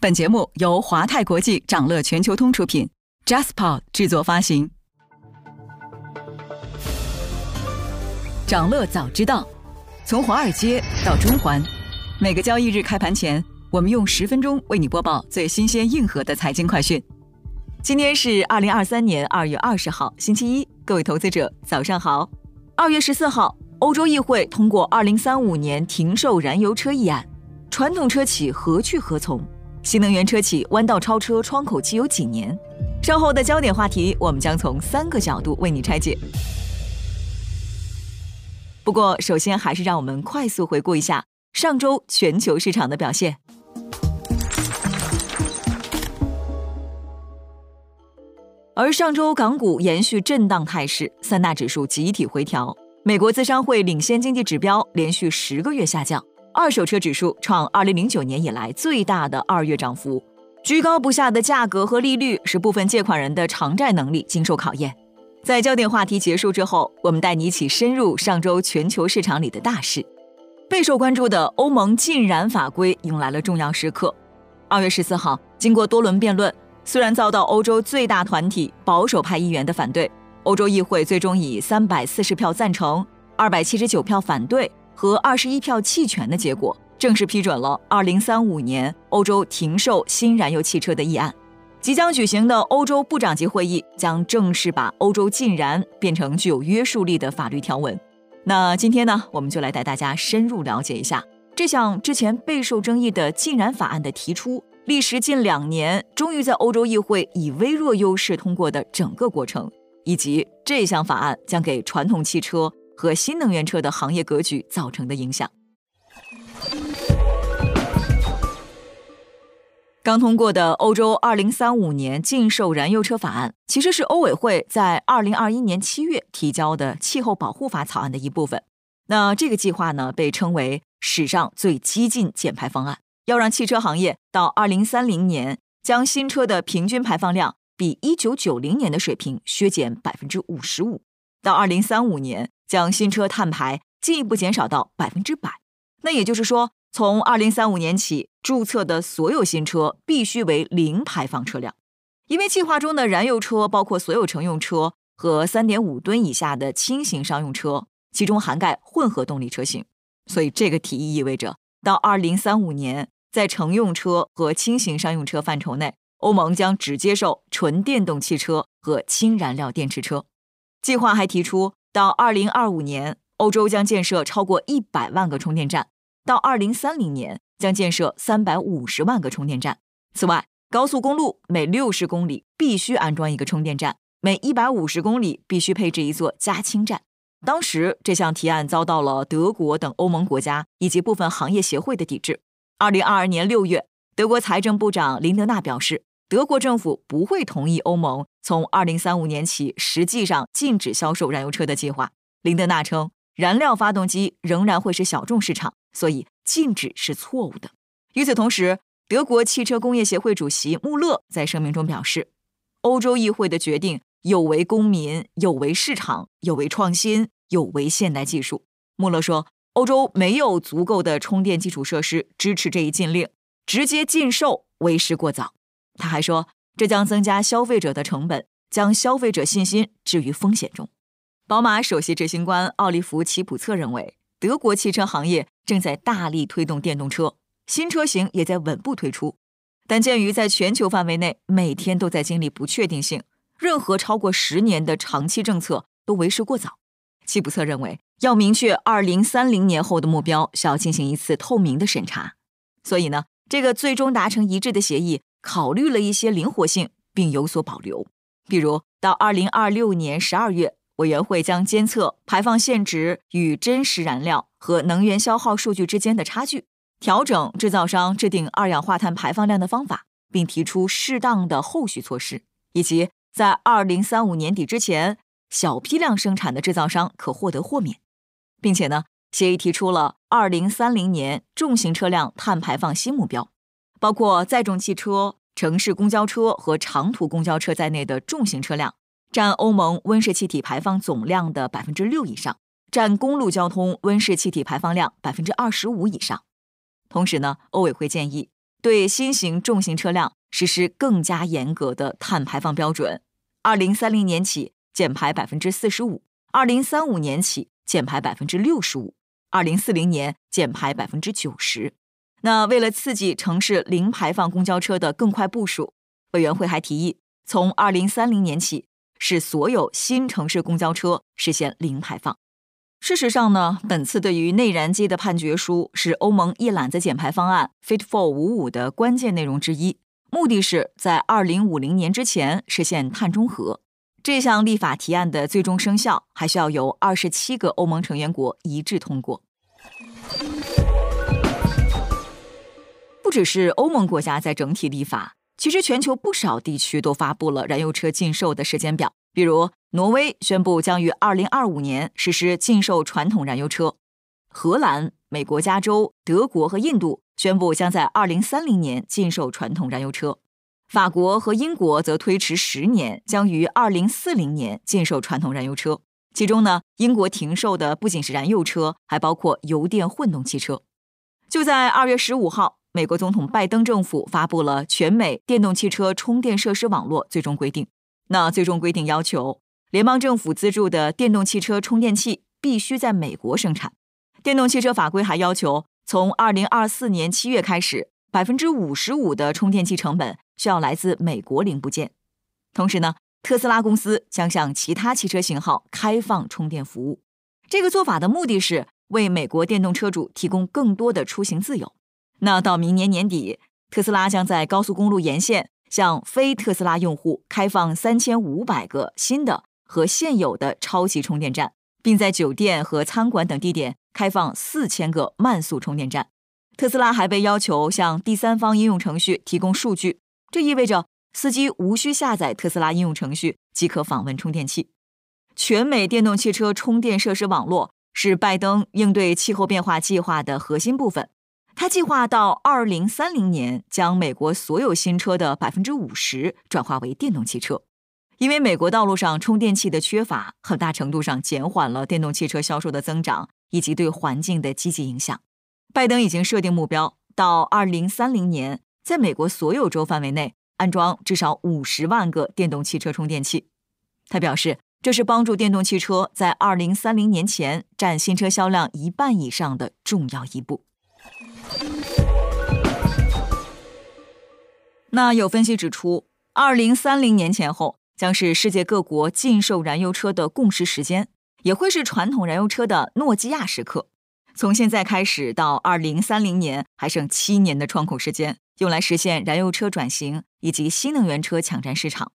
本节目由华泰国际掌乐全球通出品 j a s p o r 制作发行。掌乐早知道，从华尔街到中环，每个交易日开盘前，我们用十分钟为你播报最新鲜、硬核的财经快讯。今天是二零二三年二月二十号，星期一，各位投资者早上好。二月十四号，欧洲议会通过二零三五年停售燃油车议案，传统车企何去何从？新能源车企弯道超车窗口期有几年？稍后的焦点话题，我们将从三个角度为你拆解。不过，首先还是让我们快速回顾一下上周全球市场的表现。而上周港股延续震荡态势，三大指数集体回调，美国资商会领先经济指标连续十个月下降。二手车指数创二零零九年以来最大的二月涨幅，居高不下的价格和利率使部分借款人的偿债能力经受考验。在焦点话题结束之后，我们带你一起深入上周全球市场里的大事。备受关注的欧盟禁燃法规迎来了重要时刻。二月十四号，经过多轮辩论，虽然遭到欧洲最大团体保守派议员的反对，欧洲议会最终以三百四十票赞成，二百七十九票反对。和二十一票弃权的结果，正式批准了二零三五年欧洲停售新燃油汽车的议案。即将举行的欧洲部长级会议将正式把欧洲禁燃变成具有约束力的法律条文。那今天呢，我们就来带大家深入了解一下这项之前备受争议的禁燃法案的提出，历时近两年，终于在欧洲议会以微弱优势通过的整个过程，以及这项法案将给传统汽车。和新能源车的行业格局造成的影响。刚通过的欧洲二零三五年禁售燃油车法案，其实是欧委会在二零二一年七月提交的气候保护法草案的一部分。那这个计划呢，被称为史上最激进减排方案，要让汽车行业到二零三零年将新车的平均排放量比一九九零年的水平削减百分之五十五，到二零三五年。将新车碳排进一步减少到百分之百，那也就是说，从二零三五年起，注册的所有新车必须为零排放车辆。因为计划中的燃油车包括所有乘用车和三点五吨以下的轻型商用车，其中涵盖混合动力车型。所以，这个提议意味着，到二零三五年，在乘用车和轻型商用车范畴内，欧盟将只接受纯电动汽车和氢燃料电池车。计划还提出。到二零二五年，欧洲将建设超过一百万个充电站；到二零三零年，将建设三百五十万个充电站。此外，高速公路每六十公里必须安装一个充电站，每一百五十公里必须配置一座加氢站。当时，这项提案遭到了德国等欧盟国家以及部分行业协会的抵制。二零二二年六月，德国财政部长林德纳表示。德国政府不会同意欧盟从二零三五年起实际上禁止销售燃油车的计划。林德纳称，燃料发动机仍然会是小众市场，所以禁止是错误的。与此同时，德国汽车工业协会主席穆勒在声明中表示，欧洲议会的决定有违公民，有违市场，有违创新，有违现代技术。穆勒说，欧洲没有足够的充电基础设施支持这一禁令，直接禁售为时过早。他还说，这将增加消费者的成本，将消费者信心置于风险中。宝马首席执行官奥利弗·齐普策认为，德国汽车行业正在大力推动电动车，新车型也在稳步推出。但鉴于在全球范围内每天都在经历不确定性，任何超过十年的长期政策都为时过早。齐普策认为，要明确二零三零年后的目标，需要进行一次透明的审查。所以呢，这个最终达成一致的协议。考虑了一些灵活性，并有所保留。比如，到二零二六年十二月，委员会将监测排放限值与真实燃料和能源消耗数据之间的差距，调整制造商制定二氧化碳排放量的方法，并提出适当的后续措施，以及在二零三五年底之前，小批量生产的制造商可获得豁免，并且呢，协议提出了二零三零年重型车辆碳排放新目标。包括载重汽车、城市公交车和长途公交车在内的重型车辆，占欧盟温室气体排放总量的百分之六以上，占公路交通温室气体排放量百分之二十五以上。同时呢，欧委会建议对新型重型车辆实施更加严格的碳排放标准。二零三零年起减排百分之四十五，二零三五年起减排百分之六十五，二零四零年减排百分之九十。那为了刺激城市零排放公交车的更快部署，委员会还提议从二零三零年起，使所有新城市公交车实现零排放。事实上呢，本次对于内燃机的判决书是欧盟一揽子减排方案 Fit for 五五的关键内容之一。目的是在二零五零年之前实现碳中和。这项立法提案的最终生效，还需要由二十七个欧盟成员国一致通过。不只是欧盟国家在整体立法，其实全球不少地区都发布了燃油车禁售的时间表。比如，挪威宣布将于二零二五年实施禁售传统燃油车；荷兰、美国加州、德国和印度。宣布将在二零三零年禁售传统燃油车，法国和英国则推迟十年，将于二零四零年禁售传统燃油车。其中呢，英国停售的不仅是燃油车，还包括油电混动汽车。就在二月十五号，美国总统拜登政府发布了全美电动汽车充电设施网络最终规定。那最终规定要求，联邦政府资助的电动汽车充电器必须在美国生产。电动汽车法规还要求。从二零二四年七月开始，百分之五十五的充电器成本需要来自美国零部件。同时呢，特斯拉公司将向其他汽车型号开放充电服务。这个做法的目的是为美国电动车主提供更多的出行自由。那到明年年底，特斯拉将在高速公路沿线向非特斯拉用户开放三千五百个新的和现有的超级充电站，并在酒店和餐馆等地点。开放四千个慢速充电站，特斯拉还被要求向第三方应用程序提供数据，这意味着司机无需下载特斯拉应用程序即可访问充电器。全美电动汽车充电设施网络是拜登应对气候变化计划的核心部分，他计划到二零三零年将美国所有新车的百分之五十转化为电动汽车。因为美国道路上充电器的缺乏，很大程度上减缓了电动汽车销售的增长。以及对环境的积极影响，拜登已经设定目标，到二零三零年，在美国所有州范围内安装至少五十万个电动汽车充电器。他表示，这是帮助电动汽车在二零三零年前占新车销量一半以上的重要一步。那有分析指出，二零三零年前后将是世界各国禁售燃油车的共识时间。也会是传统燃油车的诺基亚时刻。从现在开始到二零三零年，还剩七年的窗口时间，用来实现燃油车转型以及新能源车抢占市场。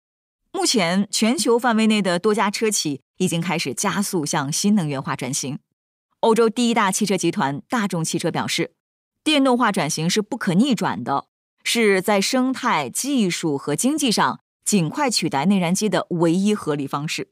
目前，全球范围内的多家车企已经开始加速向新能源化转型。欧洲第一大汽车集团大众汽车表示，电动化转型是不可逆转的，是在生态、技术和经济上尽快取代内燃机的唯一合理方式。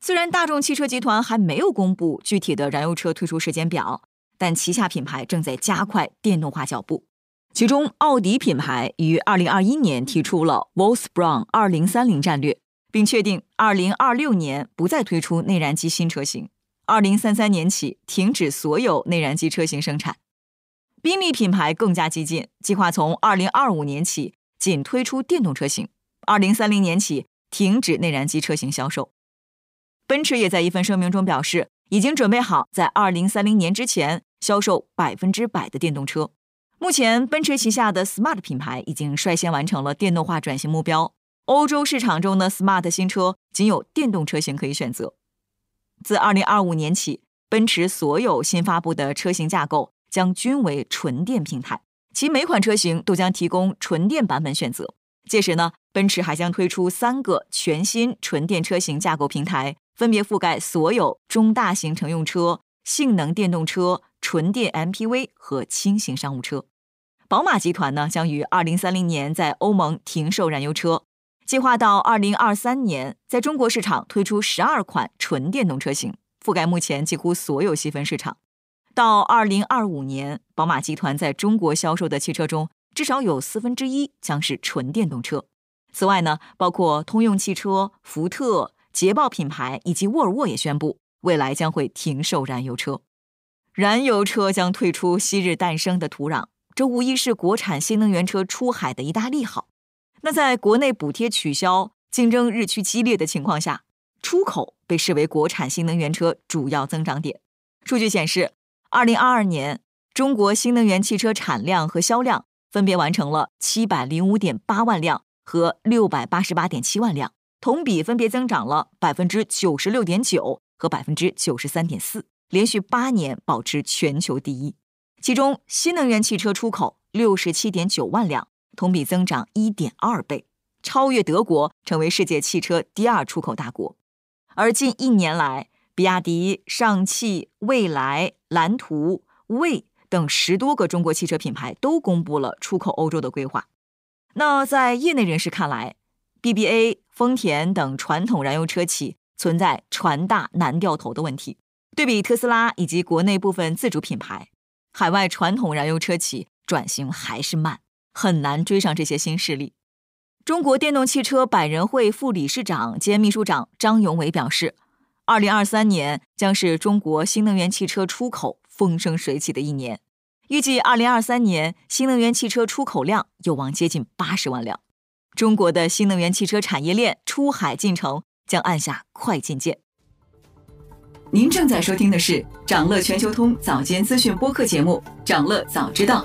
虽然大众汽车集团还没有公布具体的燃油车推出时间表，但旗下品牌正在加快电动化脚步。其中，奥迪品牌于2021年提出了 Wolfsbron 2030战略，并确定2026年不再推出内燃机新车型，2033年起停止所有内燃机车型生产。宾利品牌更加激进，计划从2025年起仅推出电动车型，2030年起停止内燃机车型销售。奔驰也在一份声明中表示，已经准备好在二零三零年之前销售百分之百的电动车。目前，奔驰旗下的 Smart 品牌已经率先完成了电动化转型目标。欧洲市场中的 Smart 新车仅有电动车型可以选择。自二零二五年起，奔驰所有新发布的车型架构将均为纯电平台，其每款车型都将提供纯电版本选择。届时呢，奔驰还将推出三个全新纯电车型架构平台。分别覆盖所有中大型乘用车、性能电动车、纯电 MPV 和轻型商务车。宝马集团呢，将于二零三零年在欧盟停售燃油车，计划到二零二三年在中国市场推出十二款纯电动车型，覆盖目前几乎所有细分市场。到二零二五年，宝马集团在中国销售的汽车中，至少有四分之一将是纯电动车。此外呢，包括通用汽车、福特。捷豹品牌以及沃尔沃也宣布，未来将会停售燃油车。燃油车将退出昔日诞生的土壤，这无疑是国产新能源车出海的一大利好。那在国内补贴取消、竞争日趋激烈的情况下，出口被视为国产新能源车主要增长点。数据显示，二零二二年中国新能源汽车产量和销量分别完成了七百零五点八万辆和六百八十八点七万辆，同比分别增长了百分之九十六点九和百分之九十三点四，连续八年保持全球第一。其中，新能源汽车出口六十七点九万辆，同比增长一点二倍，超越德国，成为世界汽车第二出口大国。而近一年来，比亚迪、上汽、蔚来、蓝图、魏等十多个中国汽车品牌都公布了出口欧洲的规划。那在业内人士看来，BBA、丰田等传统燃油车企存在船大难掉头的问题。对比特斯拉以及国内部分自主品牌。海外传统燃油车企转型还是慢，很难追上这些新势力。中国电动汽车百人会副理事长兼秘书长张永伟表示，二零二三年将是中国新能源汽车出口风生水起的一年，预计二零二三年新能源汽车出口量有望接近八十万辆，中国的新能源汽车产业链出海进程将按下快进键。您正在收听的是长乐全球通早间资讯播客节目《长乐早知道》。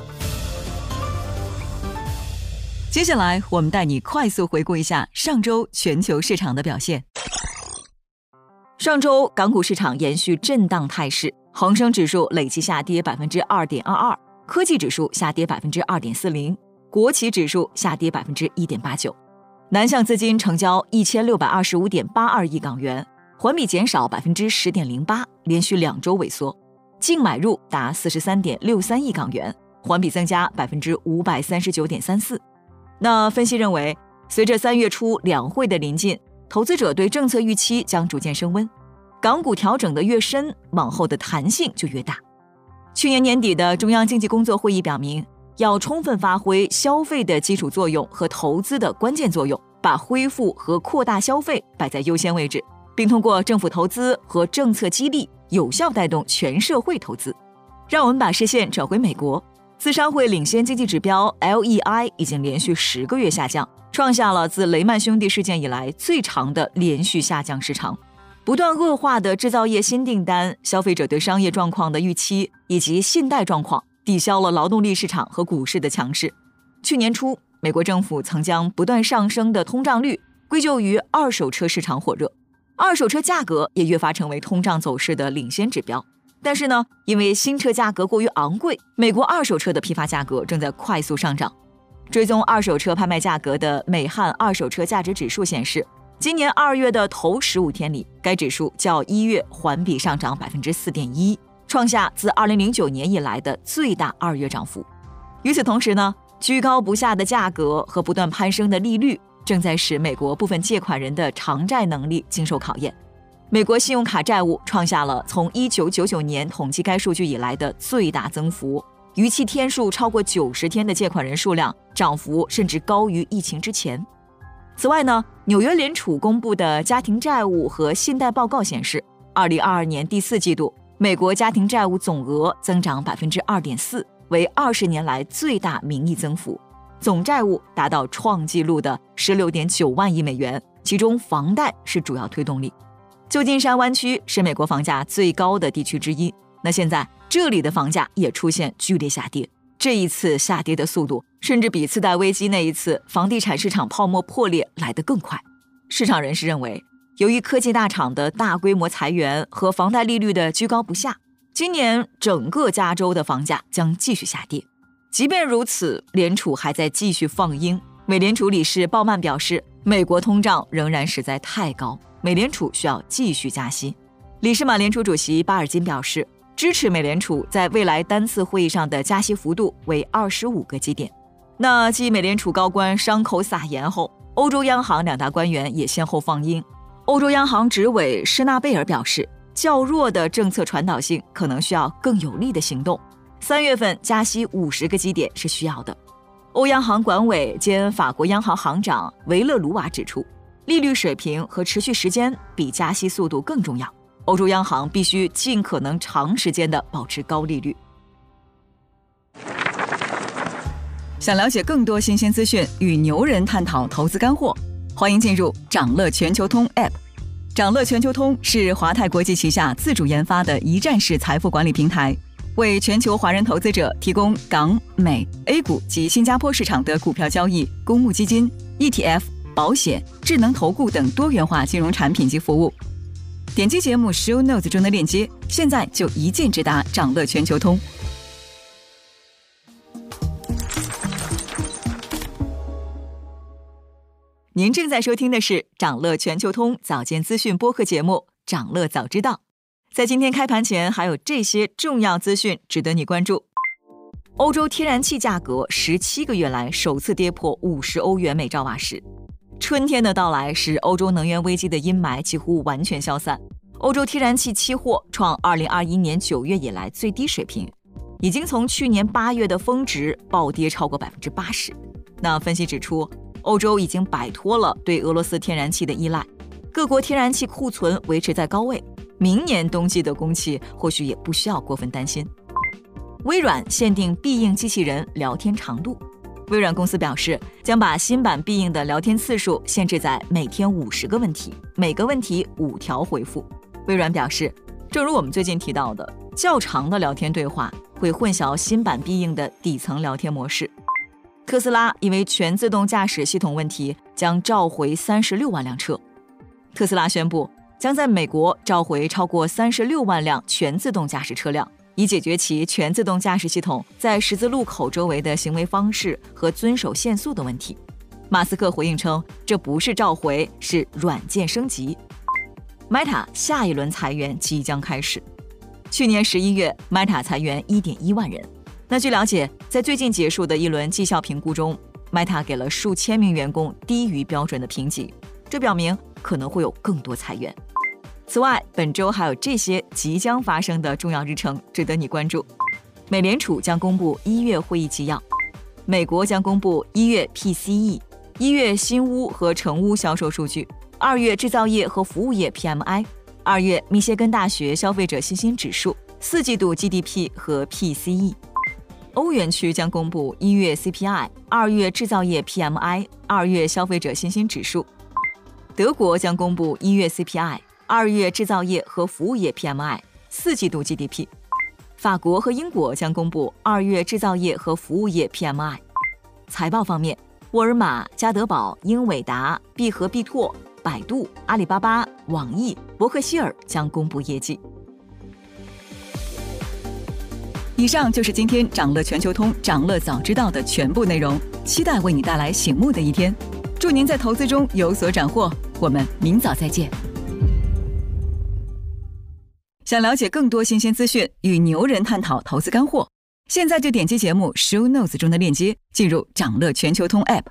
接下来，我们带你快速回顾一下上周全球市场的表现。上周港股市场延续震荡态势，恒生指数累计下跌百分之二点二二，科技指数下跌百分之二点四零，国企指数下跌百分之一点八九。南向资金成交一千六百二十五点八二亿港元。环比减少百分之十点零八，连续两周萎缩，净买入达四十三点六三亿港元，环比增加百分之五百三十九点三四。那分析认为，随着三月初两会的临近，投资者对政策预期将逐渐升温，港股调整的越深，往后的弹性就越大。去年年底的中央经济工作会议表明，要充分发挥消费的基础作用和投资的关键作用，把恢复和扩大消费摆在优先位置。并通过政府投资和政策激励，有效带动全社会投资。让我们把视线转回美国，自商会领先经济指标 LEI 已经连续十个月下降，创下了自雷曼兄弟事件以来最长的连续下降时长。不断恶化的制造业新订单、消费者对商业状况的预期以及信贷状况，抵消了劳动力市场和股市的强势。去年初，美国政府曾将不断上升的通胀率归咎于二手车市场火热。二手车价格也越发成为通胀走势的领先指标，但是呢，因为新车价格过于昂贵，美国二手车的批发价格正在快速上涨。追踪二手车拍卖价格的美汉二手车价值指数显示，今年二月的头十五天里，该指数较一月环比上涨百分之四点一，创下自二零零九年以来的最大二月涨幅。与此同时呢，居高不下的价格和不断攀升的利率。正在使美国部分借款人的偿债能力经受考验。美国信用卡债务创下了从1999年统计该数据以来的最大增幅，逾期天数超过90天的借款人数量涨幅甚至高于疫情之前。此外呢，纽约联储公布的家庭债务和信贷报告显示，2022年第四季度美国家庭债务总额增长2.4%，为20年来最大名义增幅。总债务达到创纪录的十六点九万亿美元，其中房贷是主要推动力。旧金山湾区是美国房价最高的地区之一，那现在这里的房价也出现剧烈下跌。这一次下跌的速度，甚至比次贷危机那一次房地产市场泡沫破裂来得更快。市场人士认为，由于科技大厂的大规模裁员和房贷利率的居高不下，今年整个加州的房价将继续下跌。即便如此，联储还在继续放鹰。美联储理事鲍曼表示，美国通胀仍然实在太高，美联储需要继续加息。理事满联储主席巴尔金表示，支持美联储在未来单次会议上的加息幅度为二十五个基点。那继美联储高官伤口撒盐后，欧洲央行两大官员也先后放鹰。欧洲央行执委施纳贝尔表示，较弱的政策传导性可能需要更有力的行动。三月份加息五十个基点是需要的。欧央行管委兼法国央行行长维勒鲁瓦指出，利率水平和持续时间比加息速度更重要。欧洲央行必须尽可能长时间的保持高利率。想了解更多新鲜资讯，与牛人探讨投资干货，欢迎进入掌乐全球通 App。掌乐全球通是华泰国际旗下自主研发的一站式财富管理平台，为全球华人投资者提供港、美、A 股及新加坡市场的股票交易、公募基金、ETF、保险、智能投顾等多元化金融产品及服务。点击节目 Show Notes 中的链接，现在就一键直达掌乐全球通。您正在收听的是掌乐全球通早间资讯播客节目《掌乐早知道》。在今天开盘前，还有这些重要资讯值得你关注：欧洲天然气价格十七个月来首次跌破五十欧元每兆瓦时，春天的到来使欧洲能源危机的阴霾几乎完全消散。欧洲天然气期货创二零二一年九月以来最低水平，已经从去年八月的峰值暴跌超过百分之八十。那分析指出。欧洲已经摆脱了对俄罗斯天然气的依赖，各国天然气库存维持在高位，明年冬季的供气或许也不需要过分担心。微软限定必应机器人聊天长度，微软公司表示将把新版必应的聊天次数限制在每天五十个问题，每个问题五条回复。微软表示，正如我们最近提到的，较长的聊天对话会混淆新版必应的底层聊天模式。特斯拉因为全自动驾驶系统问题，将召回三十六万辆车。特斯拉宣布将在美国召回超过三十六万辆全自动驾驶车辆，以解决其全自动驾驶系统在十字路口周围的行为方式和遵守限速的问题。马斯克回应称，这不是召回，是软件升级。Meta 下一轮裁员即将开始。去年十一月，Meta 裁员一点一万人。那据了解，在最近结束的一轮绩效评估中，Meta 给了数千名员工低于标准的评级，这表明可能会有更多裁员。此外，本周还有这些即将发生的重要日程值得你关注：美联储将公布一月会议纪要，美国将公布一月 PCE、一月新屋和成屋销售数据，二月制造业和服务业 PMI，二月密歇根大学消费者信心指数，四季度 GDP 和 PCE。欧元区将公布一月 CPI、二月制造业 PMI、二月消费者信心指数。德国将公布一月 CPI、二月制造业和服务业 PMI、四季度 GDP。法国和英国将公布二月制造业和服务业 PMI。财报方面，沃尔玛、家得宝、英伟达、必和必拓、百度、阿里巴巴、网易、伯克希尔将公布业绩。以上就是今天掌乐全球通掌乐早知道的全部内容，期待为你带来醒目的一天。祝您在投资中有所斩获，我们明早再见。想了解更多新鲜资讯，与牛人探讨投资干货，现在就点击节目 show notes 中的链接，进入掌乐全球通 app。